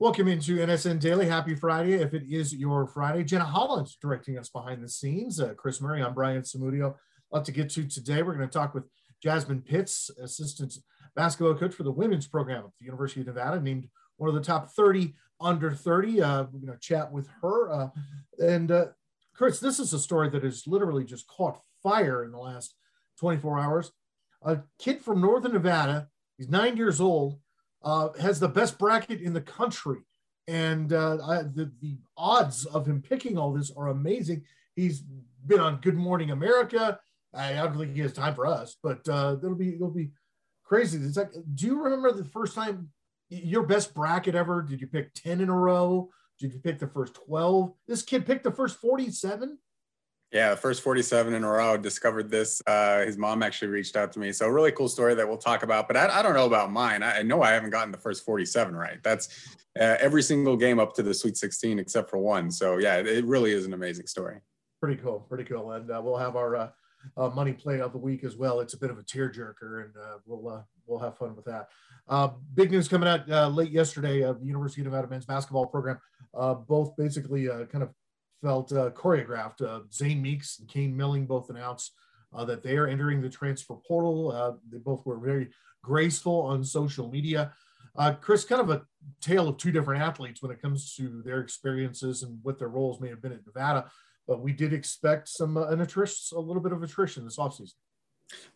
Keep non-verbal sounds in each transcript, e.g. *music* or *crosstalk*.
Welcome into NSN Daily. Happy Friday. If it is your Friday, Jenna Holland directing us behind the scenes. Uh, Chris Murray, I'm Brian Samudio. A lot to get to today. We're going to talk with Jasmine Pitts, assistant basketball coach for the women's program at the University of Nevada, named one of the top 30 under 30. Uh, we're going to chat with her. Uh, and uh, Chris, this is a story that has literally just caught fire in the last 24 hours. A kid from Northern Nevada, he's nine years old uh, has the best bracket in the country. And uh, I, the, the odds of him picking all this are amazing. He's been on Good Morning America. I don't think he has time for us, but uh, it'll be it'll be crazy. It's like, do you remember the first time your best bracket ever? Did you pick ten in a row? Did you pick the first twelve? This kid picked the first forty-seven. Yeah, first 47 in a row. Discovered this. Uh, his mom actually reached out to me. So really cool story that we'll talk about. But I, I don't know about mine. I, I, know I haven't gotten the first 47 right. That's uh, every single game up to the Sweet 16 except for one. So yeah, it really is an amazing story. Pretty cool. Pretty cool. And uh, we'll have our uh, uh, money play of the week as well. It's a bit of a tearjerker, and uh, we'll we'll have fun with that. big news coming out late yesterday. Of the University of Nevada men's basketball program both basically kind of felt uh, choreographed. Uh, Zane Meeks and Kane Milling both announced uh, that they are entering the transfer portal. Uh, they both were very graceful on social media. Uh, Chris, kind of a tale of two different athletes when it comes to their experiences and what their roles may have been at Nevada. But we did expect some uh, an attrition, a little bit of attrition this offseason.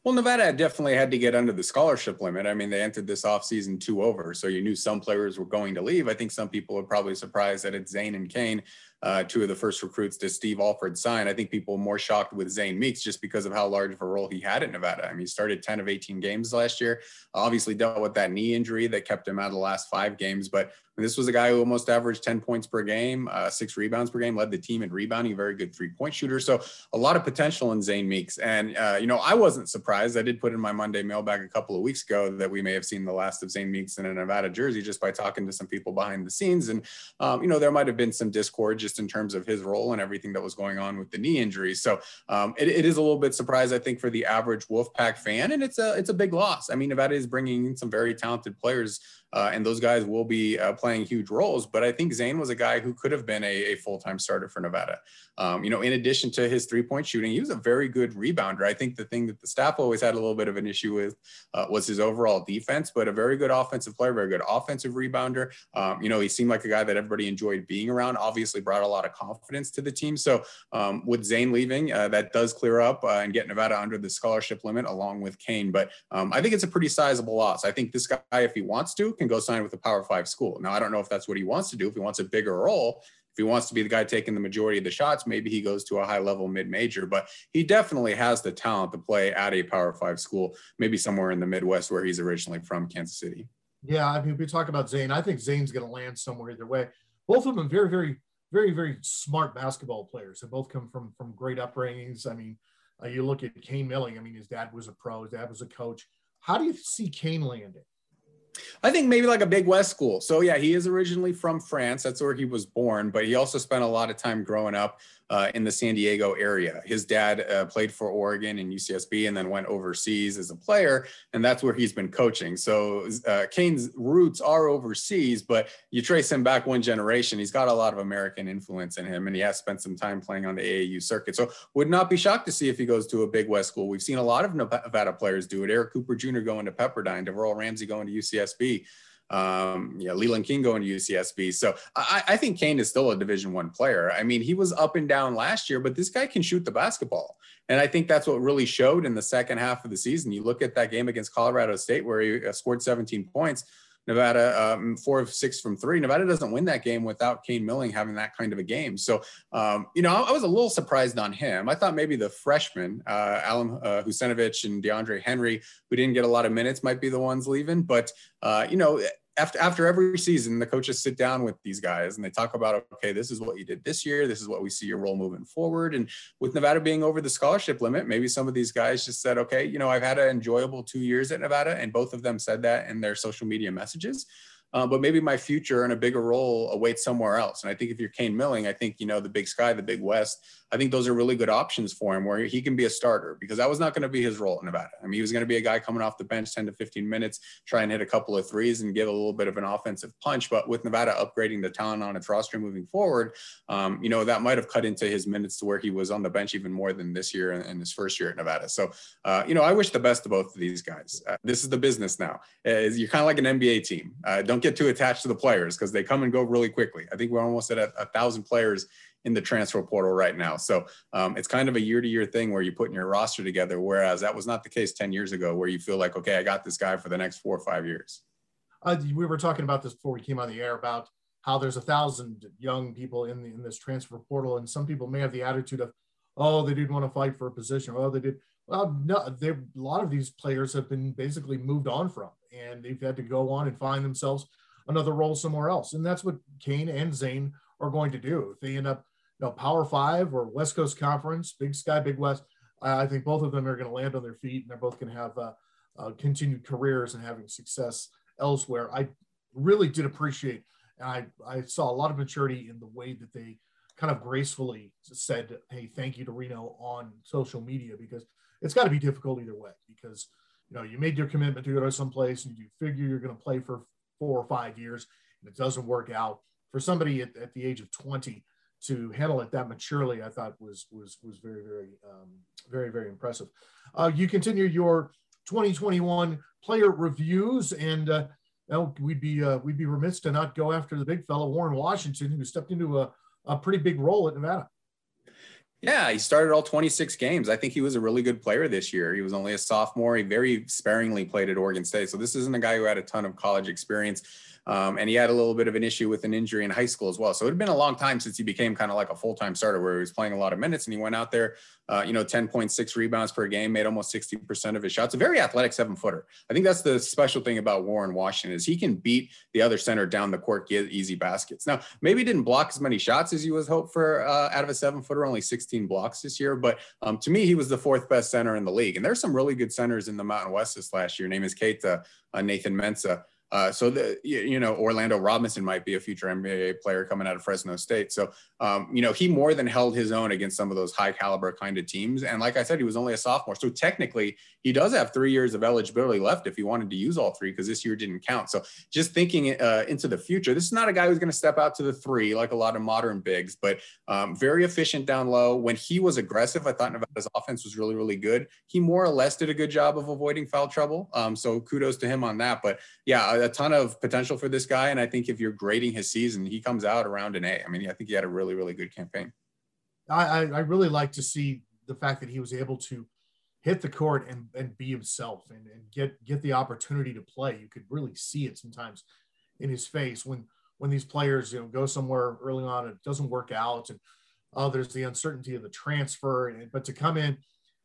Well, Nevada definitely had to get under the scholarship limit. I mean, they entered this offseason two over, so you knew some players were going to leave. I think some people are probably surprised that it's Zane and Kane uh, two of the first recruits to Steve Alford sign. I think people more shocked with Zane Meeks just because of how large of a role he had at Nevada. I mean, he started 10 of 18 games last year, obviously dealt with that knee injury that kept him out of the last five games. But this was a guy who almost averaged 10 points per game, uh, six rebounds per game, led the team in rebounding, very good three point shooter. So a lot of potential in Zane Meeks. And, uh, you know, I wasn't surprised. I did put in my Monday mailbag a couple of weeks ago that we may have seen the last of Zane Meeks in a Nevada jersey just by talking to some people behind the scenes. And, um, you know, there might have been some discord just in terms of his role and everything that was going on with the knee injury. So um, it, it is a little bit surprised, I think, for the average Wolfpack fan, and it's a it's a big loss. I mean, Nevada is bringing in some very talented players uh, and those guys will be uh, playing huge roles. But I think Zane was a guy who could have been a, a full time starter for Nevada. Um, you know, in addition to his three point shooting, he was a very good rebounder. I think the thing that the staff always had a little bit of an issue with uh, was his overall defense, but a very good offensive player, very good offensive rebounder. Um, you know, he seemed like a guy that everybody enjoyed being around. Obviously, brought a lot of confidence to the team. So um, with Zane leaving, uh, that does clear up uh, and get Nevada under the scholarship limit along with Kane. But um, I think it's a pretty sizable loss. I think this guy, if he wants to, can go sign with a Power Five school. Now, I don't know if that's what he wants to do. If he wants a bigger role, if he wants to be the guy taking the majority of the shots, maybe he goes to a high level mid major. But he definitely has the talent to play at a Power Five school, maybe somewhere in the Midwest where he's originally from, Kansas City. Yeah, I mean, we talk about Zane. I think Zane's going to land somewhere either way. Both of them very, very, very, very smart basketball players. They both come from from great upbringings. I mean, uh, you look at Kane Milling. I mean, his dad was a pro. His dad was a coach. How do you see Kane landing? I think maybe like a big West school. So yeah, he is originally from France. That's where he was born, but he also spent a lot of time growing up uh, in the San Diego area. His dad uh, played for Oregon and UCSB and then went overseas as a player, and that's where he's been coaching. So uh, Kane's roots are overseas, but you trace him back one generation, he's got a lot of American influence in him, and he has spent some time playing on the AAU circuit. So would not be shocked to see if he goes to a Big West school. We've seen a lot of Nevada players do it. Eric Cooper Jr. going to Pepperdine, Deverell Ramsey going to UCSB um, yeah, Leland King going to UCSB. So I, I think Kane is still a Division One player. I mean, he was up and down last year, but this guy can shoot the basketball, and I think that's what really showed in the second half of the season. You look at that game against Colorado State where he uh, scored 17 points. Nevada um, four of six from three. Nevada doesn't win that game without Kane Milling having that kind of a game. So, um, you know, I, I, was a little surprised on him. I thought maybe the freshman, uh, Alan uh, and DeAndre Henry, who didn't get a lot of minutes, might be the ones leaving. But, uh, you know, after after every season, the coaches sit down with these guys and they talk about, okay, this is what you did this year. This is what we see your role moving forward. And with Nevada being over the scholarship limit, maybe some of these guys just said, okay, you know, I've had an enjoyable two years at Nevada, and both of them said that in their social media messages. Uh, but maybe my future and a bigger role awaits somewhere else. And I think if you're Kane Milling, I think, you know, the big sky, the big West, I think those are really good options for him where he can be a starter because that was not going to be his role in Nevada. I mean, he was going to be a guy coming off the bench 10 to 15 minutes, try and hit a couple of threes and give a little bit of an offensive punch. But with Nevada upgrading the talent on its roster moving forward, um, you know, that might have cut into his minutes to where he was on the bench even more than this year in, his first year at Nevada. So, uh, you know, I wish the best to both of these guys. Uh, this is the business now. Uh, you're kind of like an NBA team. Uh, get too attached to the players because they come and go really quickly. I think we're almost at a, a thousand players in the transfer portal right now. So um, it's kind of a year to year thing where you put in your roster together. Whereas that was not the case 10 years ago, where you feel like, okay, I got this guy for the next four or five years. Uh, we were talking about this before we came on the air about how there's a thousand young people in, the, in this transfer portal. And some people may have the attitude of, oh, they didn't want to fight for a position. Oh, they did. Well, no, they, a lot of these players have been basically moved on from, and they've had to go on and find themselves another role somewhere else. And that's what Kane and Zane are going to do. If they end up you know, Power Five or West Coast Conference, Big Sky, Big West. I think both of them are going to land on their feet, and they're both going to have uh, uh, continued careers and having success elsewhere. I really did appreciate, and I, I saw a lot of maturity in the way that they kind of gracefully said, "Hey, thank you to Reno" on social media because it's got to be difficult either way. Because you know you made your commitment to go to someplace and you figure you're going to play for four or five years, and it doesn't work out. For somebody at, at the age of 20 to handle it that maturely, I thought was was was very very um, very very impressive. Uh, you continue your 2021 player reviews, and uh, we'd be uh, we'd be remiss to not go after the big fellow Warren Washington, who stepped into a, a pretty big role at Nevada. Yeah, he started all 26 games. I think he was a really good player this year. He was only a sophomore. He very sparingly played at Oregon State. So this isn't a guy who had a ton of college experience. Um, and he had a little bit of an issue with an injury in high school as well. So it had been a long time since he became kind of like a full time starter where he was playing a lot of minutes and he went out there, uh, you know, 10.6 rebounds per game, made almost 60% of his shots. A very athletic seven footer. I think that's the special thing about Warren Washington is he can beat the other center down the court, get easy baskets. Now, maybe didn't block as many shots as you was hoped for uh, out of a seven footer, only 16 blocks this year. But um, to me, he was the fourth best center in the league. And there's some really good centers in the Mountain West this last year. Neemias Queta, uh, Nathan Mensah. Uh, so the you know Orlando Robinson might be a future NBA player coming out of Fresno State. So um, you know he more than held his own against some of those high caliber kind of teams. And like I said, he was only a sophomore, so technically he does have three years of eligibility left if he wanted to use all three because this year didn't count. So just thinking uh, into the future, this is not a guy who's going to step out to the three like a lot of modern bigs, but um, very efficient down low. When he was aggressive, I thought Nevada's offense was really really good. He more or less did a good job of avoiding foul trouble. Um, so kudos to him on that. But yeah a ton of potential for this guy. And I think if you're grading his season, he comes out around an A. I mean, I think he had a really, really good campaign. I, I really like to see the fact that he was able to hit the court and, and be himself and, and get get the opportunity to play. You could really see it sometimes in his face when when these players you know go somewhere early on and it doesn't work out and oh there's the uncertainty of the transfer and, but to come in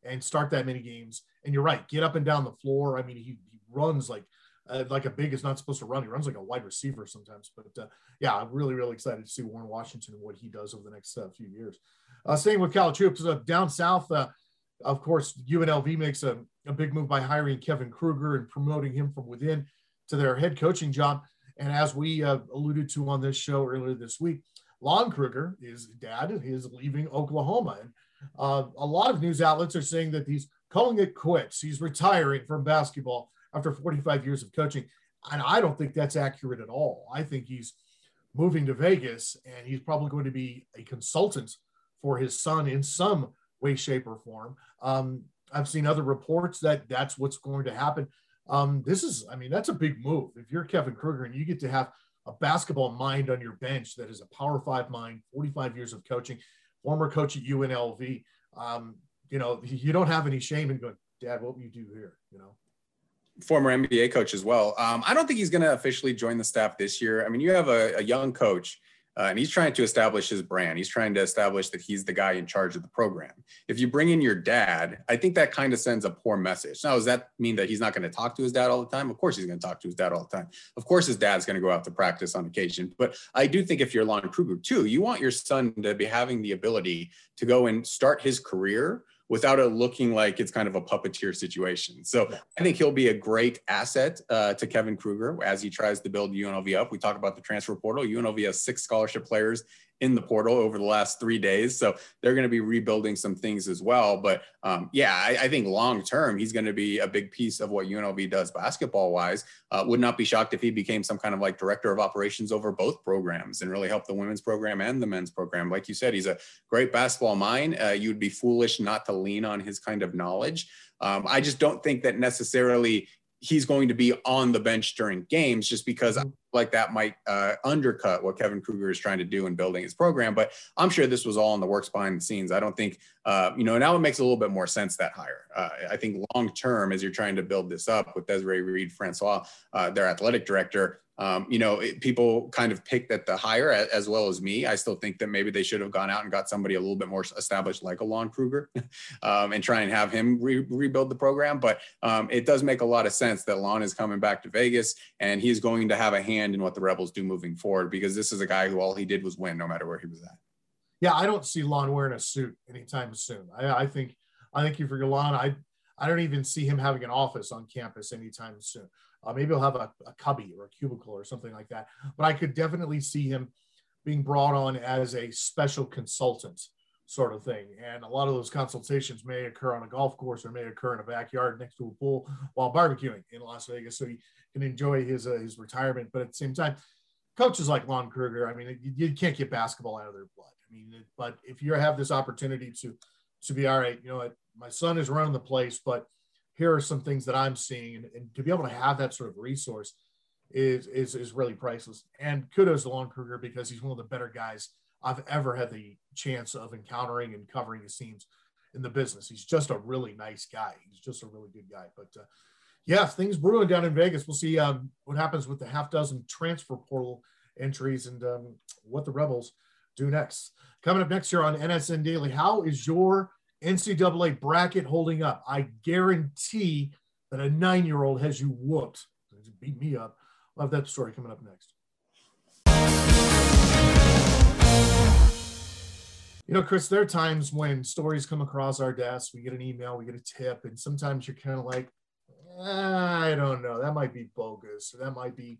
and start that many games and you're right get up and down the floor. I mean he, he runs like uh, like a big is not supposed to run. He runs like a wide receiver sometimes. But uh, yeah, I'm really, really excited to see Warren Washington and what he does over the next uh, few years. Uh, same with Cal Troops uh, down south. Uh, of course, UNLV makes a, a big move by hiring Kevin Kruger and promoting him from within to their head coaching job. And as we alluded to on this show earlier this week, Lon Kruger, his dad, is leaving Oklahoma. And a lot of news outlets are saying that he's calling it quits. He's retiring from basketball after 45 years of coaching. And I don't think that's accurate at all. I think he's moving to Vegas and he's probably going to be a consultant for his son in some way, shape, or form. Um, I've seen other reports that that's what's going to happen. Um, this is, I mean, that's a big move. If you're Kevin Kruger and you get to have a basketball mind on your bench that is a power five mind, 45 years of coaching, former coach at UNLV, um, you know, you don't have any shame in going, Dad, what will you do here? You know? Former NBA coach as well. Um, I don't think he's going to officially join the staff this year. I mean, you have a, a young coach, uh, and he's trying to establish his brand. He's trying to establish that he's the guy in charge of the program. If you bring in your dad, I think that kind of sends a poor message. Now, does that mean that he's not going to talk to his dad all the time? Of course, he's going to talk to his dad all the time. Of course, his dad's going to go out to practice on occasion. But I do think if you're Lon Kruger too, you want your son to be having the ability to go and start his career without it looking like it's kind of a puppeteer situation. So I think he'll be a great asset uh, to Kevin Kruger as he tries to build UNLV up. We talk about the transfer portal. UNLV has six scholarship players in the portal over the last three days. So they're going to be rebuilding some things as well. But um, yeah, I, I, think long term, he's going to be a big piece of what UNLV does basketball wise. Uh, would not be shocked if he became some kind of like director of operations over both programs and really help the women's program and the men's program. Like you said, he's a great basketball mind. Uh, you'd be foolish not to lean on his kind of knowledge. Um, I just don't think that necessarily he's going to be on the bench during games just because mm-hmm. like that might uh, undercut what Kevin Kruger is trying to do in building his program. But I'm sure this was all in the works behind the scenes. I don't think, uh, you know, now it makes a little bit more sense that hire. Uh, I think long term, as you're trying to build this up with Desiree Reed Francois, uh, their athletic director, um, you know, it, people kind of picked at the higher as well as me. I still think that maybe they should have gone out and got somebody a little bit more established, like a Lon Kruger, *laughs* um, and try and have him re- rebuild the program. But um, it does make a lot of sense that Lon is coming back to Vegas and he's going to have a hand in what the Rebels do moving forward because this is a guy who all he did was win, no matter where he was at. Yeah, I don't see Lon wearing a suit anytime soon. I, I think, I think you for Lon, I, I don't even see him having an office on campus anytime soon. Uh, maybe he'll have a, a cubby or a cubicle or something like that. But I could definitely see him being brought on as a special consultant sort of thing. And a lot of those consultations may occur on a golf course or may occur in a backyard next to a pool while barbecuing in Las Vegas. So he can enjoy his, uh, his retirement. But at the same time, coaches like Lon Kruger, I mean, you, you, can't get basketball out of their blood. I mean, but if you have this opportunity to, to be, all right, you know what, my son is running the place, but here are some things that I'm seeing, and, to be able to have that sort of resource is is is really priceless. And kudos to Lon Kruger because he's one of the better guys I've ever had the chance of encountering and covering the scenes in the business. He's just a really nice guy. He's just a really good guy. But uh, yeah, things brewing down in Vegas. We'll see um, what happens with the half dozen transfer portal entries and um, what the Rebels do next. Coming up next year on NSN Daily, how is your NCAA bracket holding up. I guarantee that a nine year old has you whooped. Beat me up. I'll have that story coming up next. You know, Chris, there are times when stories come across our desk, we get an email, we get a tip, and sometimes you're kind of like, I don't know, that might be bogus, or that might be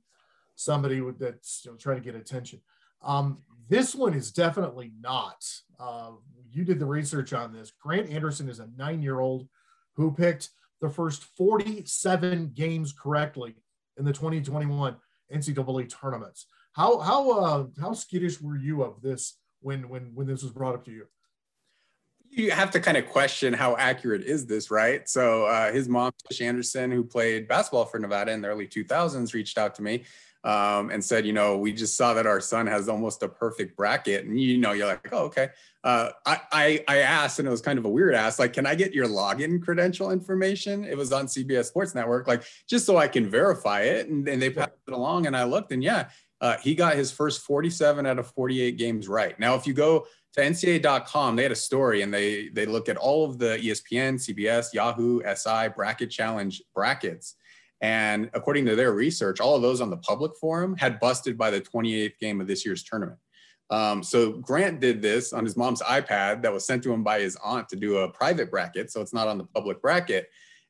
somebody that's you know, trying to get attention. Um, this one is definitely not. Uh, you did the research on this. Grant Anderson is a nine year old who picked the first 47 games correctly in the 2021 NCAA tournaments. How how uh, how skittish were you of this when when when this was brought up to you? You have to kind of question how accurate is this, right? So uh, his mom, Tish Anderson, who played basketball for Nevada in the early 2000s, reached out to me um, and said, you know, we just saw that our son has almost a perfect bracket. And, you know, you're like, oh, okay. Uh, I, I, I asked, and it was kind of a weird ask, like, can I get your login credential information? It was on CBS Sports Network, like, just so I can verify it. And, and they passed it along, and I looked, and yeah, uh, he got his first 47 out of 48 games right. Now, if you go to NCAA.com, they had a story and they they look at all of the ESPN, CBS, Yahoo, SI bracket challenge brackets. And according to their research, all of those on the public forum had busted by the 28th game of this year's tournament. Um, so Grant did this on his mom's iPad that was sent to him by his aunt to do a private bracket. So it's not on the public bracket.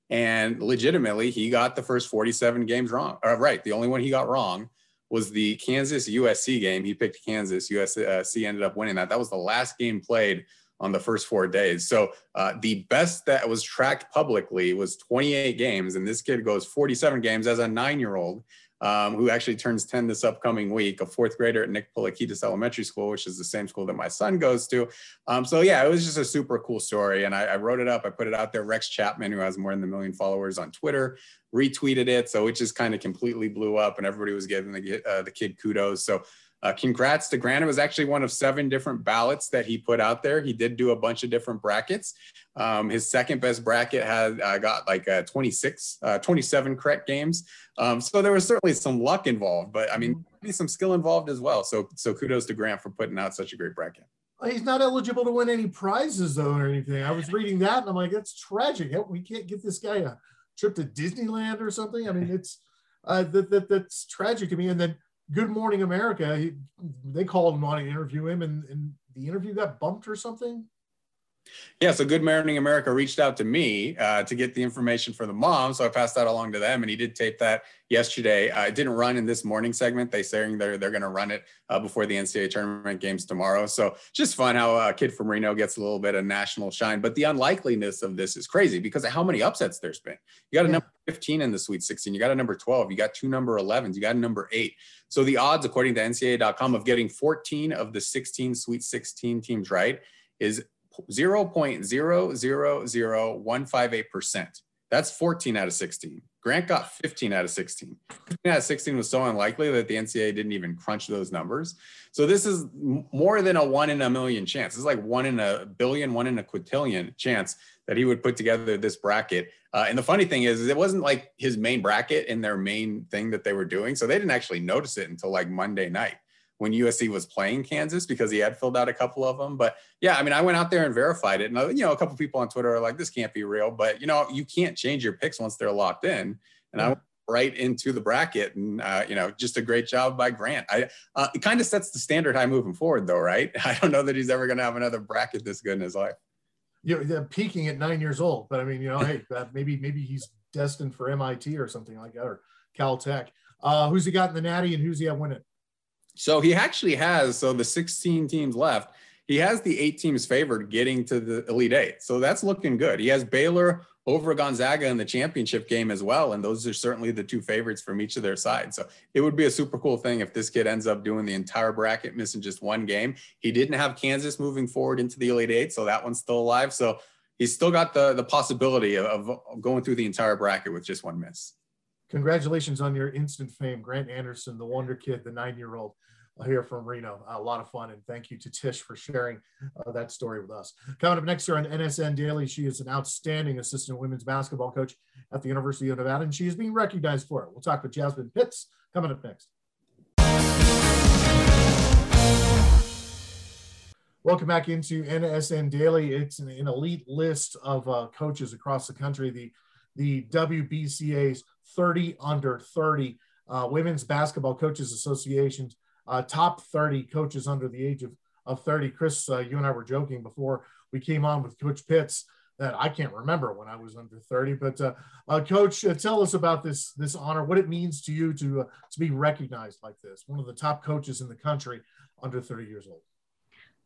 And legitimately, he got the first 47 games wrong. Uh, right. The only one he got wrong was the Kansas USC game. He picked Kansas. USC ended up winning that. That was the last game played on the first four days. So uh, the best that was tracked publicly was 28 games, and this kid goes 47 games as a nine-year-old. Um, who actually turns 10 this upcoming week, a fourth grader at Nick Poulakidas Elementary School, which is the same school that my son goes to. Um, so yeah, it was just a super cool story. And I, I, wrote it up, I put it out there. Rex Chapman, who has more than a million followers on Twitter, retweeted it. So it just kind of completely blew up and everybody was giving the, uh, the kid kudos. So uh, congrats to Grant. It was actually one of seven different ballots that he put out there. He did do a bunch of different brackets. Um, his second best bracket had uh, got like uh, 26, uh, 27 correct games. Um, so there was certainly some luck involved, but I mean, mm-hmm. maybe some skill involved as well. So, so kudos to Grant for putting out such a great bracket. He's not eligible to win any prizes though, or anything. I was reading that and I'm like, that's tragic. We can't get this guy a trip to Disneyland or something. I mean, *laughs* it's uh, that, that that's tragic to me. And then Good Morning America, he, they called and wanted to interview him, and, and the interview got bumped or something. Yeah, so Good Morning America reached out to me uh, to get the information for the mom, so I passed that along to them, and he did tape that yesterday. Uh, it didn't run in this morning segment. They saying they're they're going to run it uh, before the NCAA tournament games tomorrow. So just fun how a kid from Reno gets a little bit of national shine. But the unlikeliness of this is crazy because of how many upsets there's been. You got a yeah. number 15 in the Sweet 16. You got a number 12. You got two number 11s. You got a number eight. So the odds, according to NCAA.com, of getting 14 of the 16 Sweet 16 teams right is 0.000158%. That's 14 out of 16. Grant got 15 out of 16. 15 out of 16 was so unlikely that the NCAA didn't even crunch those numbers. So this is more than a one in a million chance. It's like one in a billion, one in a quintillion chance that he would put together this bracket. Uh, and the funny thing is, it wasn't like his main bracket in their main thing that they were doing. So they didn't actually notice it until like Monday night when USC was playing Kansas because he had filled out a couple of them. But yeah, I mean, I went out there and verified it. And, uh, you know, a couple people on Twitter are like, this can't be real. But, you know, you can't change your picks once they're locked in. And I went right into the bracket and, uh, you know, just a great job by Grant. I uh, It kind of sets the standard high moving forward, though, right? *laughs* I don't know that he's ever going to have another bracket this good in his life. You know, peaking at nine years old. But I mean, you know, hey, *laughs* maybe maybe he's destined for MIT or something like that or Caltech. Uh, who's he got in the Natty and who's he at winning? So he actually has, so the 16 teams left, he has the eight teams favored getting to the Elite Eight. So that's looking good. He has Baylor over Gonzaga in the championship game as well. And those are certainly the two favorites from each of their sides. So it would be a super cool thing if this kid ends up doing the entire bracket, missing just one game. He didn't have Kansas moving forward into the Elite Eight. So that one's still alive. So he's still got the, the possibility of, of going through the entire bracket with just one miss. Congratulations on your instant fame, Grant Anderson, the wonder kid, the nine year old here from Reno. A lot of fun, and thank you to Tish for sharing uh, that story with us. Coming up next here on NSN Daily, she is an outstanding assistant women's basketball coach at the University of Nevada, and she is being recognized for it. We'll talk with Jasmine Pitts coming up next. Welcome back into NSN Daily. It's an, an elite list of uh, coaches across the country. The the WBCA's 30 under 30 uh, Women's Basketball Coaches Association uh, top 30 coaches under the age of, of 30. Chris, uh, you and I were joking before we came on with Coach Pitts that I can't remember when I was under 30. But uh, uh Coach, uh, tell us about this this honor, what it means to you to to be recognized like this, one of the top coaches in the country under 30 years old.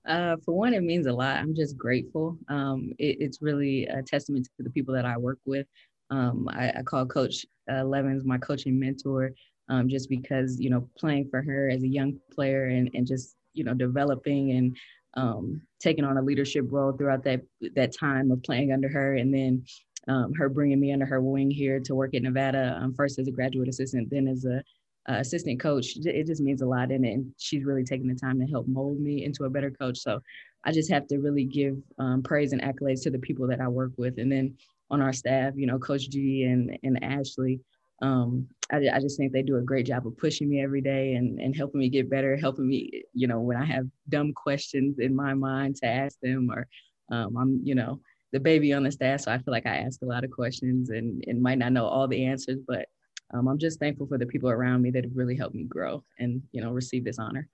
Uh, for one, it means a lot. I'm just grateful. Um, it, it's really a testament to the people that I work with. Um, I, I, call Coach uh, my coaching mentor um, just because you know playing for her as a young player and, and just you know developing and um, taking on a leadership role throughout that that time of playing under her and then um, her bringing me under her wing here to work at Nevada um, first as a graduate assistant then as a uh, assistant coach. It just means a lot and, and she's really taking the time to help mold me into a better coach. So I just have to really give um, praise and accolades to the people that I work with. And then on our staff you know Coach G and and Ashley um, I, I, just think they do a great job of pushing me every day and, and helping me get better, helping me, you know, when I have dumb questions in my mind to ask them, or um, I'm, you know, the baby on the staff. So I feel like I ask a lot of questions and, and might not know all the answers, but um, I'm just thankful for the people around me that have really helped me grow and, you know, receive this honor.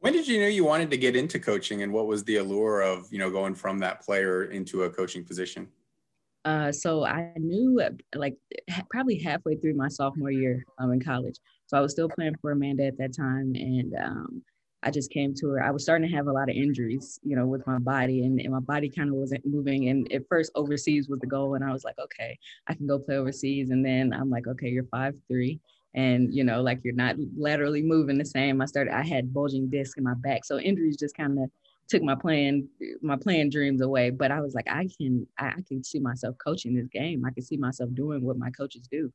When did you know you wanted to get into coaching and what was the allure of, you know, going from that player into a coaching position? Uh, so I knew like probably halfway through my sophomore year um, in college. So I was still playing for Amanda at that time. And um, I just came to her. I was starting to have a lot of injuries, you know, with my body and, and my body kind of wasn't moving. And at first overseas was the goal. And I was like, okay, I can go play overseas. And then I'm like, okay, you're five, three. And, you know, like you're not laterally moving the same. I started, I had bulging disc in my back. So injuries just kind of took my playing my playing dreams away. But I was like, I can I, I can see myself coaching this game. I can see myself doing what my coaches do.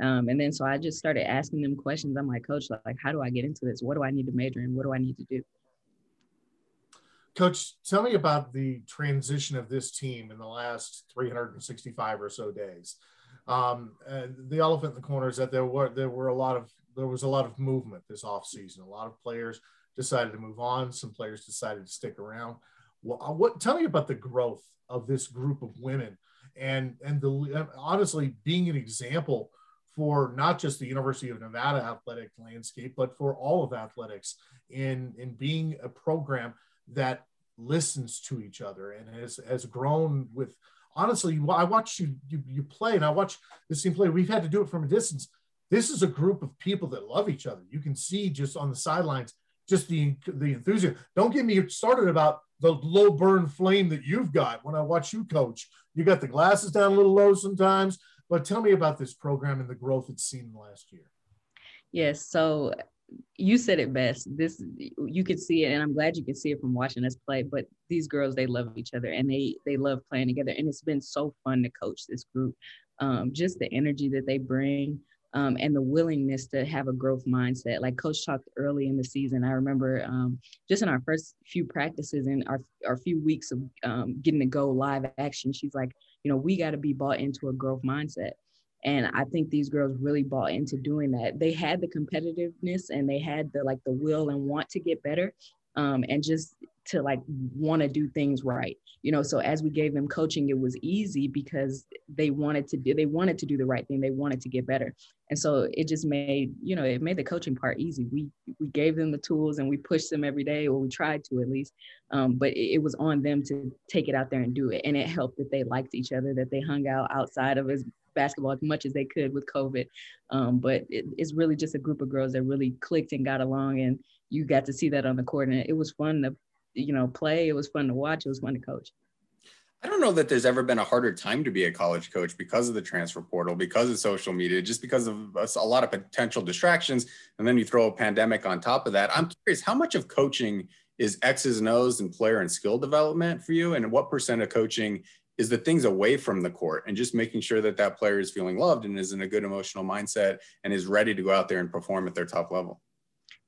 Um, and then so I just started asking them questions. I'm like, Coach, like, how do I get into this? What do I need to major in? What do I need to do? Coach, tell me about the transition of this team in the last 365 or so days. Um, the elephant in the corner is that there were there were a lot of there was a lot of movement this offseason. A lot of players decided to move on. Some players decided to stick around. Well, uh, what? Tell me about the growth of this group of women, and and the uh, honestly being an example for not just the University of Nevada athletic landscape, but for all of athletics in in being a program that listens to each other and has has grown with honestly i watch you you, you play and i watch this team play we've had to do it from a distance this is a group of people that love each other you can see just on the sidelines just the the enthusiasm don't get me started about the low burn flame that you've got when i watch you coach you got the glasses down a little low sometimes but tell me about this program and the growth it's seen last year yes so you said it best. This you could see it, and I'm glad you can see it from watching us play. But these girls, they love each other, and they they love playing together. And it's been so fun to coach this group. Um, just the energy that they bring, um, and the willingness to have a growth mindset. Like Coach talked early in the season, I remember um, just in our first few practices and our our few weeks of um, getting to go live action, she's like, you know, we got to be bought into a growth mindset. And I think these girls really bought into doing that. They had the competitiveness and they had the like the will and want to get better. Um, and just to like want to do things right you know? So as we gave them coaching it was easy because they wanted to do they wanted to do the right thing. They wanted to get better. And so it just made you know it made the coaching part easy. We we gave them the tools and we pushed them every day or we tried to at least um, but it, it was on them to take it out there and do it. And it helped that they liked each other that they hung out outside of as basketball as much as they could with COVID. Um, but it, it's really just a group of girls that really clicked and got along, and you got to see that on the court. And it was fun to, you know, play. It was fun to watch. It was fun to coach. I don't know that there's ever been a harder time to be a college coach because of the transfer portal, because of social media, just because of a lot of potential distractions. And then you throw a pandemic on top of that. I'm curious, how much of coaching is X's and O's and player and skill development for you? And what percent of coaching is the things away from the court and just making sure that that player is feeling loved and is in a good emotional mindset and is ready to go out there and perform at their top level.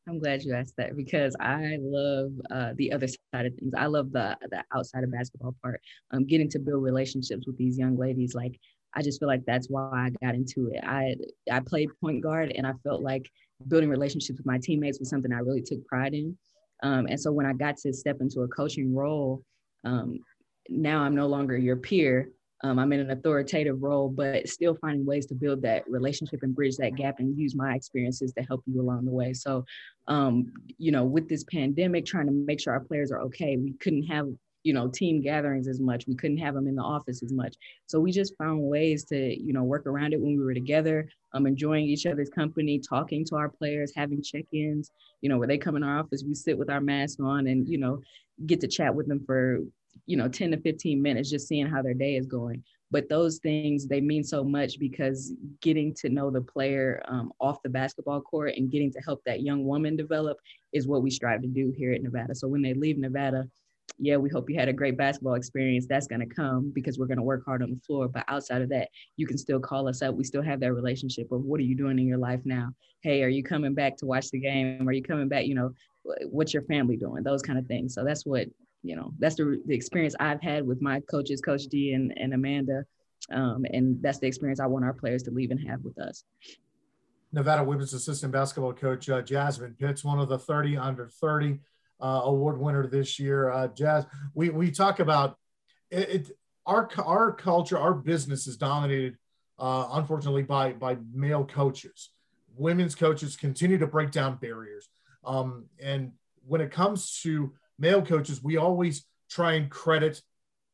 I'm glad you asked that because I love uh, the other side of things. I love the the outside of basketball part. Um, getting to build relationships with these young ladies, like I just feel like that's why I got into it. I I played point guard, and I felt like building relationships with my teammates was something I really took pride in. Um, and so when I got to step into a coaching role, um, now I'm no longer your peer. Um, I'm in an authoritative role, but still finding ways to build that relationship and bridge that gap and use my experiences to help you along the way. So, um, you know, with this pandemic, trying to make sure our players are okay, we couldn't have, you know, team gatherings as much. We couldn't have them in the office as much. So we just found ways to, you know, work around it when we were together, um, enjoying each other's company, talking to our players, having check-ins, you know, where they come in our office, we sit with our mask on and, you know, get to chat with them for you know 10 to 15 minutes just seeing how their day is going. But those things they mean so much because getting to know the player um, off the basketball court and getting to help that young woman develop is what we strive to do here at nevada. So when they leave nevada yeah we hope you had a great basketball experience. That's going to come because we're going to work hard on the floor. But outside of that you can still call us up. We still have that relationship of what are you doing in your life now? Hey are you coming back to watch the game? Are you coming back you know what's your family doing? Those kind of things. So that's what you know, that's the, the experience I've had with my coaches, Coach D and, and Amanda. Um, and that's the experience I want our players to leave and have with us. Nevada women's assistant basketball coach uh, Jasmine Pitts, one of the 30 under 30 uh, award winner this year. Uh, Jazz, we, we talk about it, it, our, our culture, our business is dominated, uh, unfortunately, by, by male coaches. Women's coaches continue to break down barriers. Um, and when it comes to male coaches, we always try and credit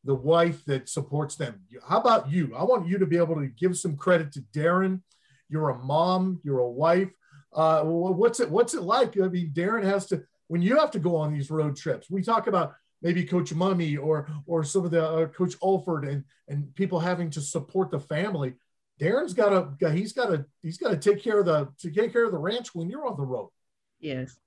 the wife that supports them. How about you? I want you to be able to give some credit to Darren. You're a mom, you're a wife. Uh, what's it What's it like? I mean, Darren has to when you have to go on these road trips. We talk about maybe Coach Mummy or or some of the uh, Coach Alford and and people having to support the family. Darren's got to he's got to he's got to take care of the to take care of the ranch when you're on the road. Yes,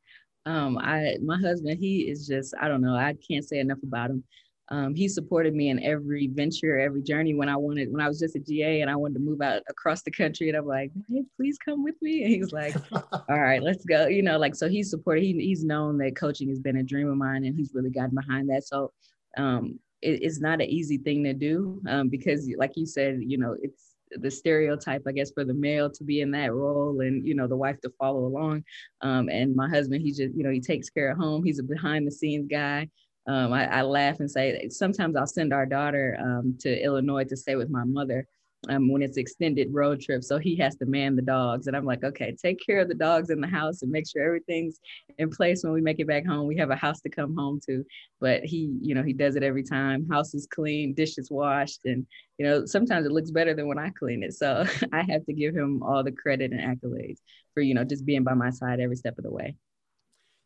um, I my husband, he is just I don't know. I can't say enough about him. Um, he supported me in every venture, every journey. When I wanted, when I was just a GA and I wanted to move out across the country, and I'm like, "Hey, please come with me." And he's like, *laughs* "All right, let's go." You know, like so he's supported. He, he's known that coaching has been a dream of mine, and he's really gotten behind that. So um, it, it's not an easy thing to do um, because, like you said, you know, it's the stereotype, I guess, for the male to be in that role and, you know, the wife to follow along. Um, and my husband, he just, you know, he takes care of home. He's a behind the scenes guy. Um, I, I, laugh and say sometimes I'll send our daughter um, to Illinois to stay with my mother. Um, when it's extended road trip. So he has to man the dogs. And I'm like, okay, take care of the dogs in the house and make sure everything's in place when we make it back home. We have a house to come home to. But he, you know, he does it every time. House is clean, dishes washed. And, you know, sometimes it looks better than when I clean it. So *laughs* I have to give him all the credit and accolades for, you know, just being by my side every step of the way.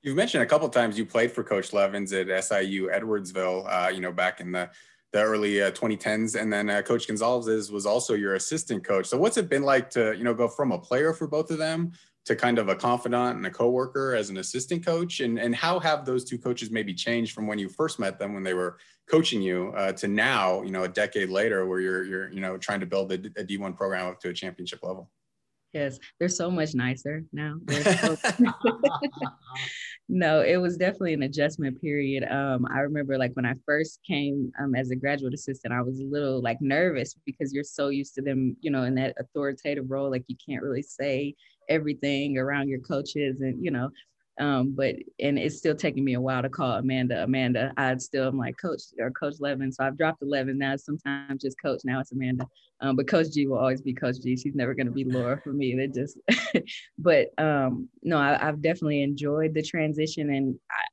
You've mentioned a couple times you played for Coach Levens at SIU Edwardsville, uh, you know, back in the the early uh, 2010s, and then uh, Coach Gonzalez was also your assistant coach. So what's it been like to you know go from a player for both of them to kind of a confidant and a coworker as an assistant coach, and and how have those two coaches maybe changed from when you first met them when they were coaching you uh, to now, you know, a decade later where you're you're you know trying to build a a D1 program up to a championship level. Yes, they're so much nicer now. *laughs* So- *laughs* no, it was definitely an adjustment period. Um, I remember like when I first came um, as a graduate assistant, I was a little like nervous because you're so used to them, you know, in that authoritative role, like you can't really say everything around your coaches and you know um, but and it's still taking me a while to call Amanda. Amanda, I'd still am like Coach or Coach Levens. So I've dropped Levens now. Sometimes just Coach. Now it's Amanda. Um, but Coach G will always be Coach G. She's never going to be Laura for me. They just. *laughs* but um, no, I, have definitely enjoyed the transition, and I,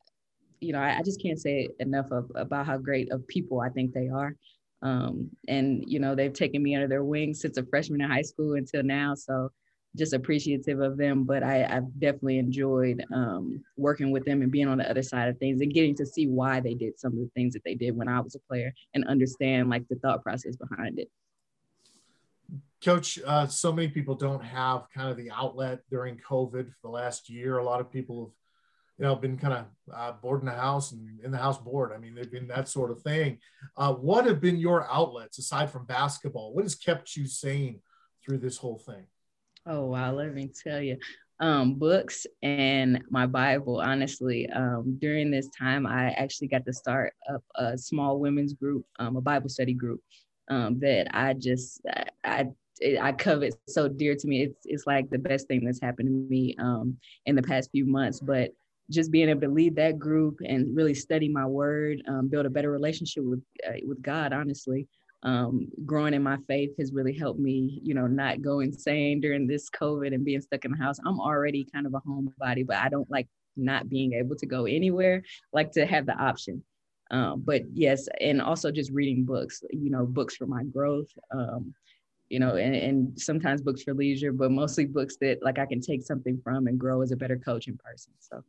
you know, I, I just can't say enough of, about how great of people I think they are. Um, and you know, they've taken me under their wings since a freshman in high school until now. So just appreciative of them. But I, have definitely enjoyed um, working with them and being on the other side of things and getting to see why they did some of the things that they did when I was a player and understand like the thought process behind it. Coach, uh, so many people don't have kind of the outlet during COVID for the last year. A lot of people have, you know, been kind of uh, bored in the house and in the house bored. I mean, they've been that sort of thing. Uh, what have been your outlets aside from basketball? What has kept you sane through this whole thing? Oh wow, let me tell you. Um, books and my Bible, honestly. Um, during this time, I actually got to start up a small women's group, um, a Bible study group um, that I just, I, I covet so dear to me. It's, it's like the best thing that's happened to me um, in the past few months. But just being able to lead that group and really study my word, um, build a better relationship with, uh, with God, honestly um, growing in my faith has really helped me, you know, not go insane during this COVID and being stuck in the house. I'm already kind of a homebody, but I don't like not being able to go anywhere, like to have the option. Um, but yes, and also just reading books, you know, books for my growth, um, you know, and, and sometimes books for leisure, but mostly books that like I can take something from and grow as a better coach in person. So.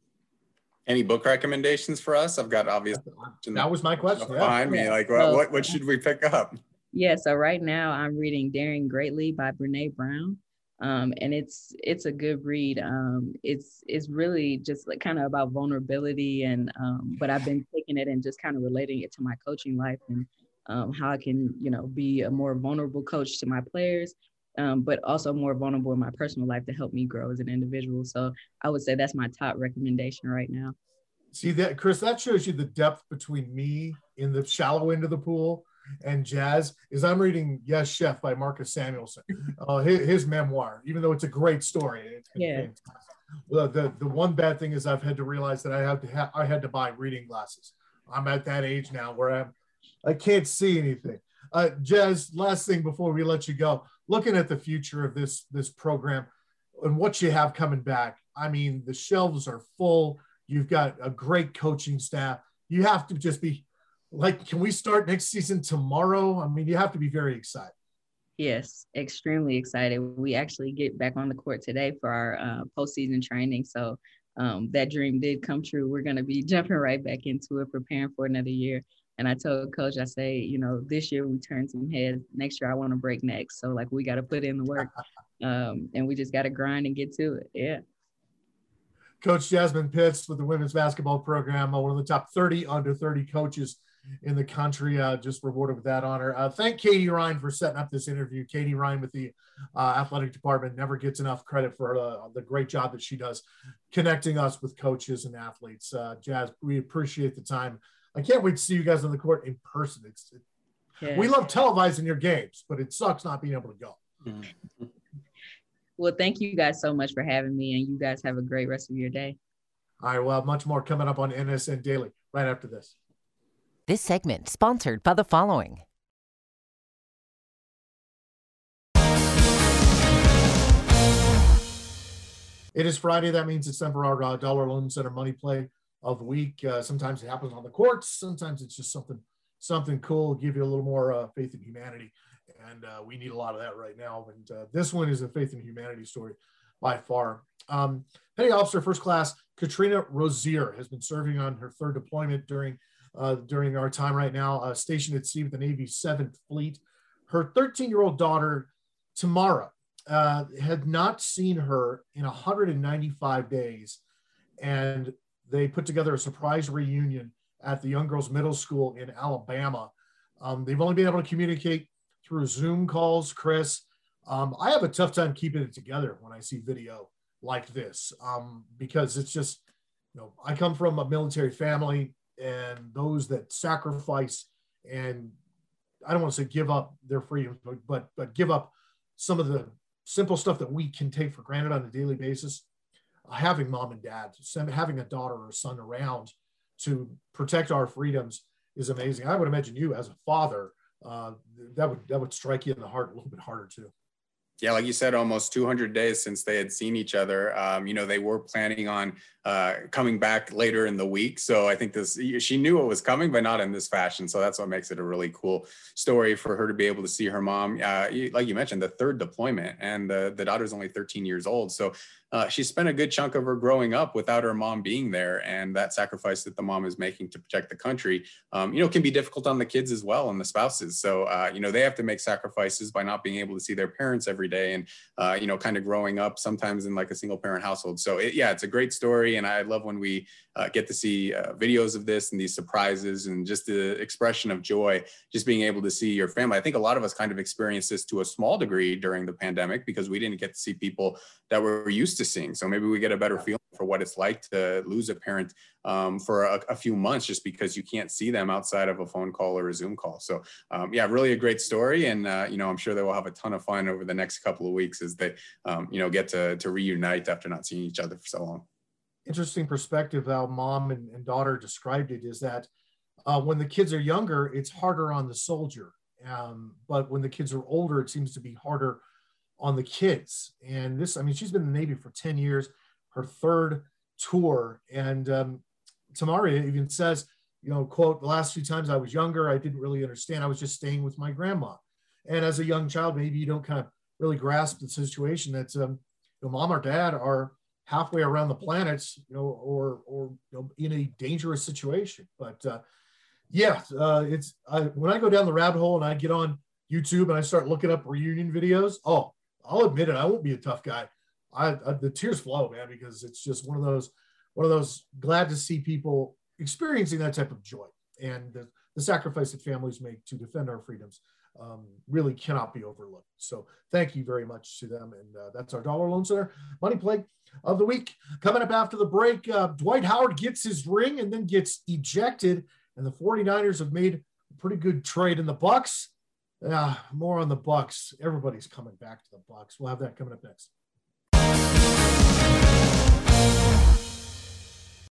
Any book recommendations for us? I've got obviously that was my question. Behind yeah. me, like what, what what should we pick up? Yeah, so right now I'm reading Daring Greatly by Brene Brown. Um, and it's it's a good read. Um, it's it's really just like kind of about vulnerability, and um, but I've been taking it and just kind of relating it to my coaching life and um, how I can you know be a more vulnerable coach to my players, um, but also more vulnerable in my personal life to help me grow as an individual. So I would say that's my top recommendation right now. See that, Chris? That shows you the depth between me in the shallow end of the pool and jazz. Is I'm reading Yes Chef by Marcus Samuelsson, uh, his, his, memoir. Even though it's a great story, yeah. Well, the the one bad thing is I've had to realize that I have to have I had to buy reading glasses. I'm at that age now where I'm I can't see anything. Uh, Jazz, last thing before we let you go, looking at the future of this this program and what you have coming back. I mean, the shelves are full. You've got a great coaching staff. You have to just be like, can we start next season tomorrow? I mean, you have to be very excited. Yes, extremely excited. We actually get back on the court today for our uh, postseason training. So um, that dream did come true. We're going to be *laughs* jumping right back into it, preparing for another year. And I told coach, I say, you know, this year we turned some heads. Next year I want to break necks. So like we got to put in the work, *laughs* um, and we just got to grind and get to it. Yeah. Coach Jasmine Pitts with the women's basketball program, uh, one of the top 30 under 30 coaches in the country. Uh, just rewarded with that honor. Uh, thank Katie Ryan for setting up this interview. Katie Ryan with the uh, athletic department never gets enough credit for uh, the great job that she does connecting us with coaches and athletes. Uh, Jazz, we appreciate the time. I can't wait to see you guys on the court in person. It's, it, yeah. We love televising your games, but it sucks not being able to go. Mm-hmm. *laughs* Well, thank you guys so much for having me, and you guys have a great rest of your day. All right, well, much more coming up on NSN Daily right after this. This segment sponsored by the following. It is Friday. That means it's time for our uh, Dollar Loan Center Money Play of week. Uh, sometimes it happens on the courts. Sometimes it's just something something cool, give you a little more uh, faith in humanity. And uh, we need a lot of that right now. And uh, this one is a faith in humanity story by far. Um, Petty Officer First Class Katrina Rozier has been serving on her third deployment during uh, during our time right now, uh, stationed at sea with the Navy's Seventh Fleet. Her 13 year old daughter, Tamara, had not seen her in 195 days, and they put together a surprise reunion at the Young Girls Middle School in Alabama. Um, they've only been able to communicate through Zoom calls, Chris. Um, I have a tough time keeping it together when I see video like this um, because it's just, you know, I come from a military family and those that sacrifice and I don't want to say give up their freedom, but, but, but give up some of the simple stuff that we can take for granted on a daily basis. Having mom and dad, having a daughter or son around to protect our freedoms is amazing. I would imagine you as a father, uh, that would that would strike you in the heart a little bit harder too. Yeah, like you said, almost 200 days since they had seen each other. Um, you know, they were planning on uh, coming back later in the week. So I think this, she knew it was coming, but not in this fashion. So that's what makes it a really cool story for her to be able to see her mom. Uh, like you mentioned, the third deployment, and the, the daughter's only 13 years old. So uh, she spent a good chunk of her growing up without her mom being there, and that sacrifice that the mom is making to protect the country, um, you know, can be difficult on the kids as well and the spouses. So, uh, you know, they have to make sacrifices by not being able to see their parents every day, and uh, you know, kind of growing up sometimes in like a single parent household. So, it, yeah, it's a great story, and I love when we uh, get to see uh, videos of this and these surprises and just the expression of joy, just being able to see your family. I think a lot of us kind of experienced this to a small degree during the pandemic because we didn't get to see people that we're used to seeing. So maybe we get a better feeling for what it's like to lose a parent um, for a, a, few months just because you can't see them outside of a phone call or a Zoom call. So um, yeah, really a great story. And, uh, you know, I'm sure they will have a ton of fun over the next couple of weeks as they, um, you know, get to, to reunite after not seeing each other for so long. Interesting perspective how mom and, and daughter described it is that uh, when the kids are younger, it's harder on the soldier. Um, but when the kids are older, it seems to be harder on the kids. And this, I mean, she's been in the Navy for 10 years, her third tour. And um, Tamaria even says, you know, quote, the last few times I was younger, I didn't really understand. I was just staying with my grandma. And as a young child, maybe you don't kind of really grasp the situation that um, you know, mom or dad are halfway around the planet, you know, or, or you know, in a dangerous situation. But uh, yeah, uh, it's I, when I go down the rabbit hole and I get on YouTube and I start looking up reunion videos. Oh, I'll admit it. I won't be a tough guy. I, I, the tears flow, man, because it's just one of those one of those glad to see people experiencing that type of joy and the, the sacrifice that families make to defend our freedoms um, really cannot be overlooked. So thank you very much to them. And uh, that's our Dollar Loan Center Money Play of the week. Coming up after the break, uh, Dwight Howard gets his ring and then gets ejected. And the 49ers have made a pretty good trade in the Bucs. Yeah, more on the Bucs. Everybody's coming back to the Bucs. We'll have that coming up next.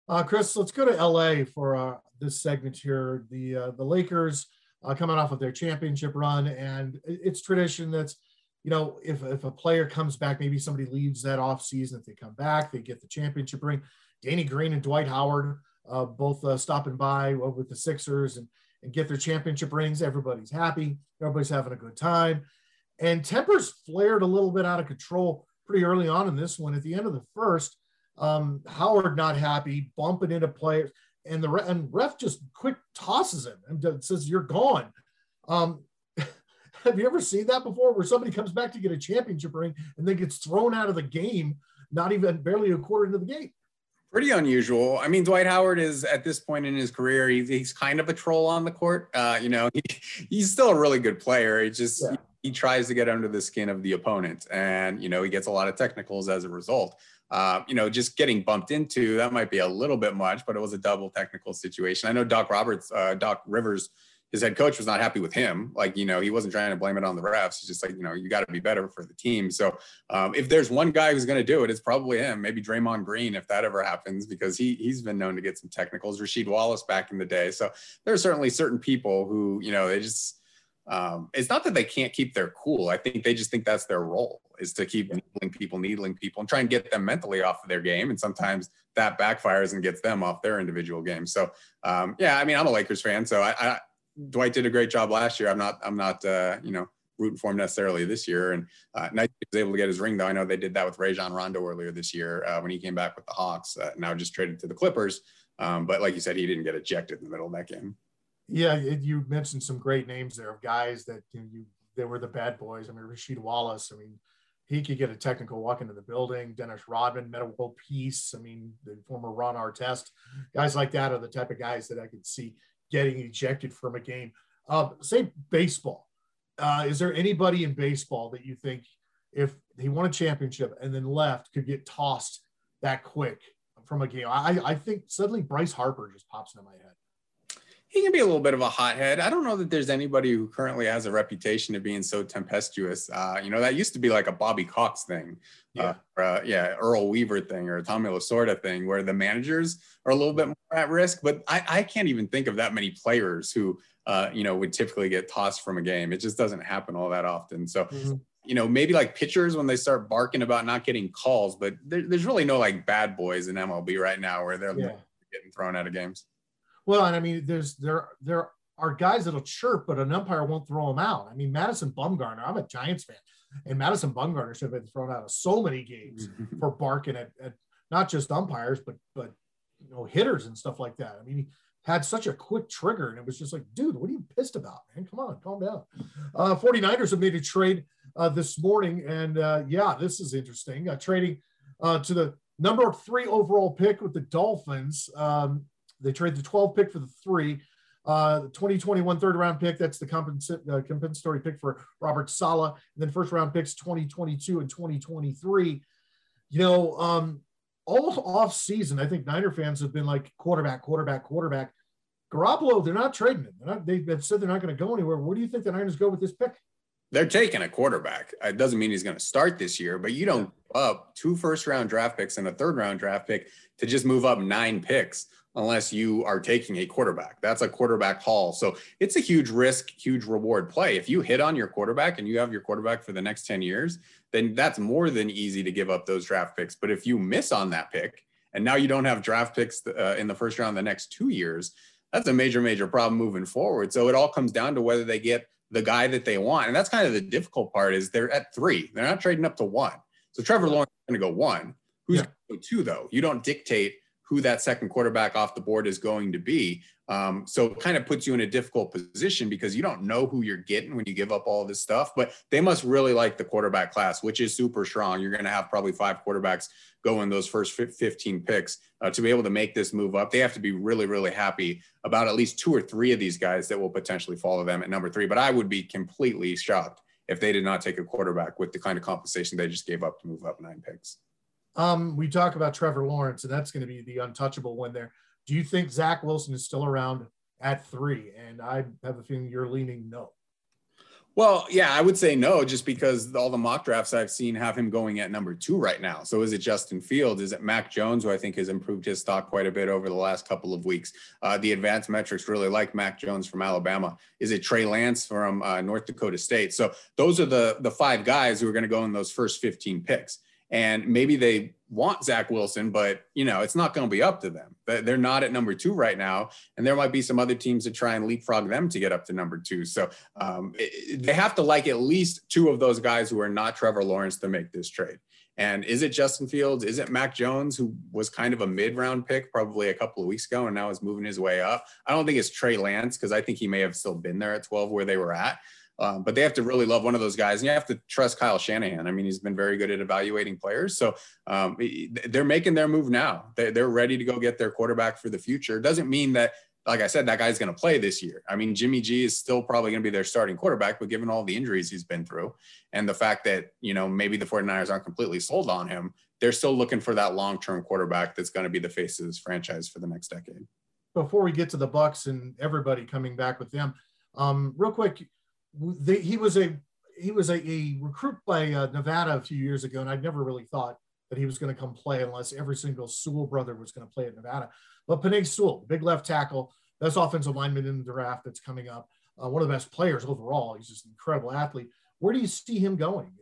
Uh, Chris, let's go to LA for uh, this segment here. The uh, the Lakers uh, coming off of their championship run, and it's tradition that's, you know, if, if a player comes back, maybe somebody leaves that off season. If they come back, they get the championship ring. Danny Green and Dwight Howard uh, both uh, stopping by with the Sixers and and get their championship rings. Everybody's happy. Everybody's having a good time. And tempers flared a little bit out of control pretty early on in this one. At the end of the first, um, Howard not happy, bumping into players, and the and ref just quick tosses him and says, "You're gone." Um, *laughs* have you ever seen that before, where somebody comes back to get a championship ring and then gets thrown out of the game, not even barely a quarter into the game? Pretty unusual. I mean, Dwight Howard is at this point in his career, he's, he's kind of a troll on the court. Uh, you know, he, *laughs* he's still a really good player. He just yeah. he, he, tries to get under the skin of the opponent, and you know, he gets a lot of technicals as a result. Uh, you know, just getting bumped into that might be a little bit much, but it was a double technical situation. I know Doc Roberts, uh, Doc Rivers his head coach was not happy with him. Like, you know, he wasn't trying to blame it on the refs. He's just like, you know, you got to be better for the team. So um, if there's one guy who's going to do it, it's probably him. Maybe Draymond Green, if that ever happens, because he he's been known to get some technicals. Rasheed Wallace back in the day. So there are certainly certain people who, you know, they just um, it's not that they can't keep their cool. I think they just think that's their role is to keep needling people, needling people, and try and get them mentally off of their game. And sometimes that backfires and gets them off their individual game. So um, yeah, I mean, I'm a Lakers fan, so I, I, Dwight did a great job last year. I'm not, I'm not, uh, you know, rooting for him necessarily this year. And uh, nice was able to get his ring, though. I know they did that with Rajon Rondo earlier this year uh, when he came back with the Hawks. Uh, now just traded to the Clippers. Um, but like you said, he didn't get ejected in the middle of that game. Yeah, you mentioned some great names there of guys that you, know, you they were the bad boys. I mean, Rasheed Wallace. I mean, he could get a technical walk into the building. Dennis Rodman, World Peace. I mean, the former Ron Artest. Guys like that are the type of guys that I could see getting ejected from a game. Uh, say baseball. Uh, is there anybody in baseball that you think, if he won a championship and then left, could get tossed that quick from a game? I, I think suddenly Bryce Harper just pops into my head he can be a little bit of a hothead. I don't know that there's anybody who currently has a reputation of being so tempestuous. Uh, you know, that used to be like a Bobby Cox thing, yeah, uh, or, uh, yeah, Earl Weaver thing, or a Tommy Lasorda thing, where the managers are a little bit more at risk. But I, I can't even think of that many players who, uh, you know, would typically get tossed from a game. It just doesn't happen all that often. So. Mm-hmm. You know, maybe like pitchers when they start barking about not getting calls, but there, there's really no like bad boys in MLB right now where they're yeah. getting thrown out of games. Well, and I mean, there's there there are guys that'll chirp, but an umpire won't throw them out. I mean, Madison Bumgarner, I'm a Giants fan, and Madison Bumgarner should have been thrown out of so many games for barking at, at not just umpires, but but you know hitters and stuff like that. I mean, he had such a quick trigger, and it was just like, dude, what are you pissed about, man? Come on, calm down. Uh, 49ers have made a trade uh, this morning, and uh, yeah, this is interesting. Uh, trading uh, to the number three overall pick with the Dolphins. Um, they trade the 12 pick for the three. Uh, 2021 third round pick, that's the compensa- uh, compensatory pick for Robert Saleh. And then first round picks 2022 and 2023. You know, um, all off season, I think Niner fans have been like quarterback, quarterback, quarterback. Garoppolo, they're not trading him. They're not, they've said they're not going to go anywhere. Where do you think the Niners go with this pick? They're taking a quarterback. It doesn't mean he's going to start this year, but you don't up two first round draft picks and a third round draft pick to just move up nine picks unless you are taking a quarterback. That's a quarterback haul. So it's a huge risk, huge reward play. If you hit on your quarterback and you have your quarterback for the next 10 years, then that's more than easy to give up those draft picks. But if you miss on that pick and now you don't have draft picks uh, in the first round the next two years, that's a major, major problem moving forward. So it all comes down to whether they get the guy that they want. And that's kind of the difficult part is they're at three. They're not trading up to one. So Trevor Lawrence is going to go one. Who's yeah. going to go two, though? You don't dictate who that second quarterback off the board is going to be. Um, so it kind of puts you in a difficult position because you don't know who you're getting when you give up all this stuff. But they must really like the quarterback class, which is super strong. You're going to have probably five quarterbacks go in those first 15 picks uh, to be able to make this move up. They have to be really, really happy about at least two or three of these guys that will potentially follow them at number three. But I would be completely shocked if they did not take a quarterback with the kind of compensation they just gave up to move up nine picks. Um, we talk about Trevor Lawrence, and that's going to be the untouchable one there. Do you think Zach Wilson is still around at three? And I have a feeling you're leaning no. Well, yeah, I would say no, just because all the mock drafts I've seen have him going at number two right now. So is it Justin Fields? Is it Mac Jones, who I think has improved his stock quite a bit over the last couple of weeks? Uh, the advanced metrics really like Mac Jones from Alabama. Is it Trey Lance from uh, North Dakota State? So those are the the five guys who are going to go in those first 15 picks and maybe they want Zach Wilson, but you know it's not going to be up to them. They're not at number two right now, and there might be some other teams that try and leapfrog them to get up to number two. So um, it, they have to like at least two of those guys who are not Trevor Lawrence to make this trade. And is it Justin Fields? Is it Mac Jones, who was kind of a mid-round pick probably a couple of weeks ago and now is moving his way up? I don't think it's Trey Lance because I think he may have still been there at 12 where they were at. Um, but they have to really love one of those guys, and you have to trust Kyle Shanahan. I mean, he's been very good at evaluating players, so um, they're making their move now. They're ready to go get their quarterback for the future. Doesn't mean that, like I said, that guy's going to play this year. I mean, Jimmy G is still probably going to be their starting quarterback, but given all the injuries he's been through, and the fact that you know maybe the 49ers aren't completely sold on him, they're still looking for that long-term quarterback that's going to be the face of this franchise for the next decade. Before we get to the Bucs and everybody coming back with them, um, real quick he was a he was a, a recruit by uh, Nevada a few years ago, and I'd never really thought that he was going to come play unless every single Sewell brother was going to play at Nevada. But Penei Sewell, big left tackle, best offensive lineman in the draft that's coming up. uh, one of the best players overall. He's just an incredible athlete. Where do you see him going?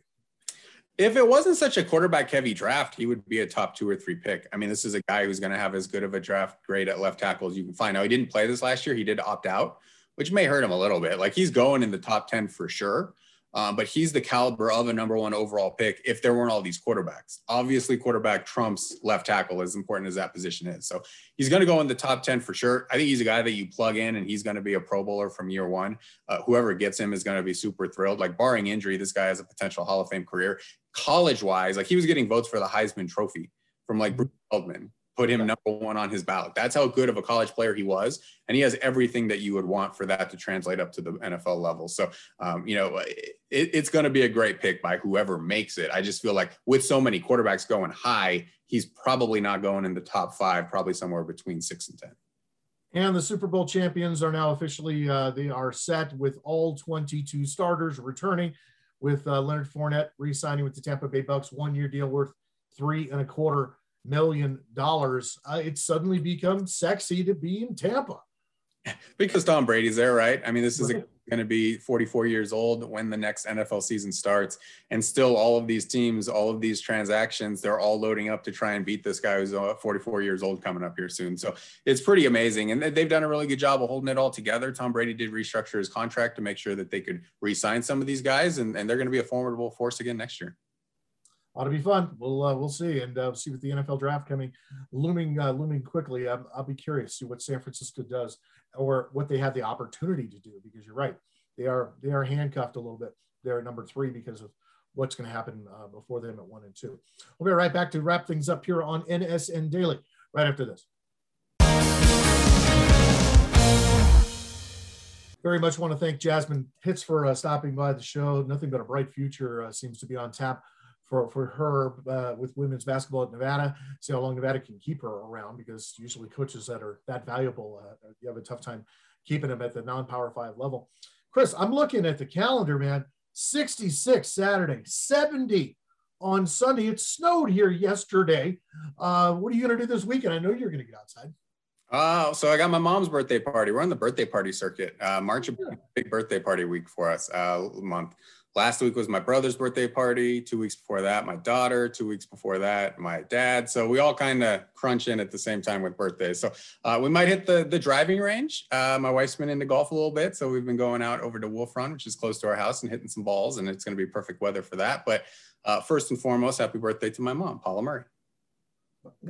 If it wasn't such a quarterback heavy draft, he would be a top two or three pick. I mean, this is a guy who's going to have as good of a draft grade at left tackle as you can find. Now, he didn't play this last year. He did opt out, which may hurt him a little bit. Like he's going in the top 10 for sure. Um, but he's the caliber of a number one overall pick if there weren't all these quarterbacks. Obviously, quarterback trumps left tackle as important as that position is. So he's going to go in the top 10 for sure. I think he's a guy that you plug in and he's going to be a Pro Bowler from year one. Uh, whoever gets him is going to be super thrilled. Like, barring injury, this guy has a potential Hall of Fame career. College wise, like he was getting votes for the Heisman Trophy from like Bruce Feldman put him number one on his ballot. That's how good of a college player he was. And he has everything that you would want for that to translate up to the NFL level. So, um, you know, it, it's going to be a great pick by whoever makes it. I just feel like with so many quarterbacks going high, he's probably not going in the top five, probably somewhere between six and 10. And the Super Bowl champions are now officially, uh, they are set with all 22 starters returning with uh, Leonard Fournette re-signing with the Tampa Bay Bucs, one year deal worth three and a quarter million dollars, uh, it suddenly becomes sexy to be in Tampa. *laughs* Because Tom Brady's there, right? I mean, this is going to be 44 years old when the next NFL season starts. And still, all of these teams, all of these transactions, they're all loading up to try and beat this guy who's uh, 44 years old coming up here soon. So it's pretty amazing. And they've done a really good job of holding it all together. Tom Brady did restructure his contract to make sure that they could re sign some of these guys, and, and they're going to be a formidable force again next year ought to be fun. We'll uh, we'll see and uh, see with the NFL draft coming, looming uh, looming quickly. i will be curious to see what San Francisco does or what they have the opportunity to do because you're right, they are they are handcuffed a little bit. They're at number three because of what's going to happen uh, before them at one and two. We'll be right back to wrap things up here on NSN Daily right after this. Very much want to thank Jasmine Pitts for uh, stopping by the show. Nothing but a bright future uh, seems to be on tap for, for her uh, with women's basketball at Nevada. See how long Nevada can keep her around because usually coaches that are that valuable, uh, you have a tough time keeping them at the non-power five level. Chris, I'm looking at the calendar, man. 66 Saturday, 70 on Sunday. It snowed here yesterday. Uh, what are you going to do this weekend? I know you're going to get outside. Oh, so I got my mom's birthday party. We're on the birthday party circuit. Uh, March, a big birthday party week for us, uh, month. Last week was my brother's birthday party. Two weeks before that, my daughter. Two weeks before that, my dad. So we all kind of crunch in at the same time with birthdays. So uh, we might hit the the driving range. Uh, my wife's been into golf a little bit, so we've been going out over to Wolf Run, which is close to our house, and hitting some balls. And it's going to be perfect weather for that. But uh, first and foremost, happy birthday to my mom, Paula Murray.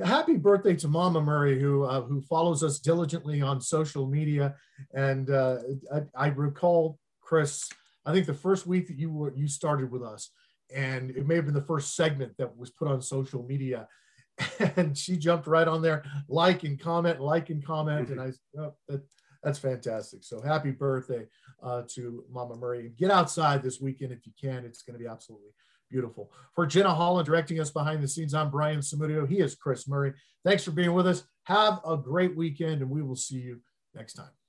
Happy birthday to Mama Murray, who uh, who follows us diligently on social media. And uh, I, I recall Chris I think the first week that you were you started with us, and it may have been the first segment that was put on social media, *laughs* and she jumped right on there, like and comment, like and comment, and I oh, that, that's fantastic. So happy birthday uh, to Mama Murray. Get outside this weekend if you can. It's going to be absolutely beautiful. For Jenna Holland directing us behind the scenes, I'm Brian Samudio. He is Chris Murray. Thanks for being with us. Have a great weekend, and we will see you next time.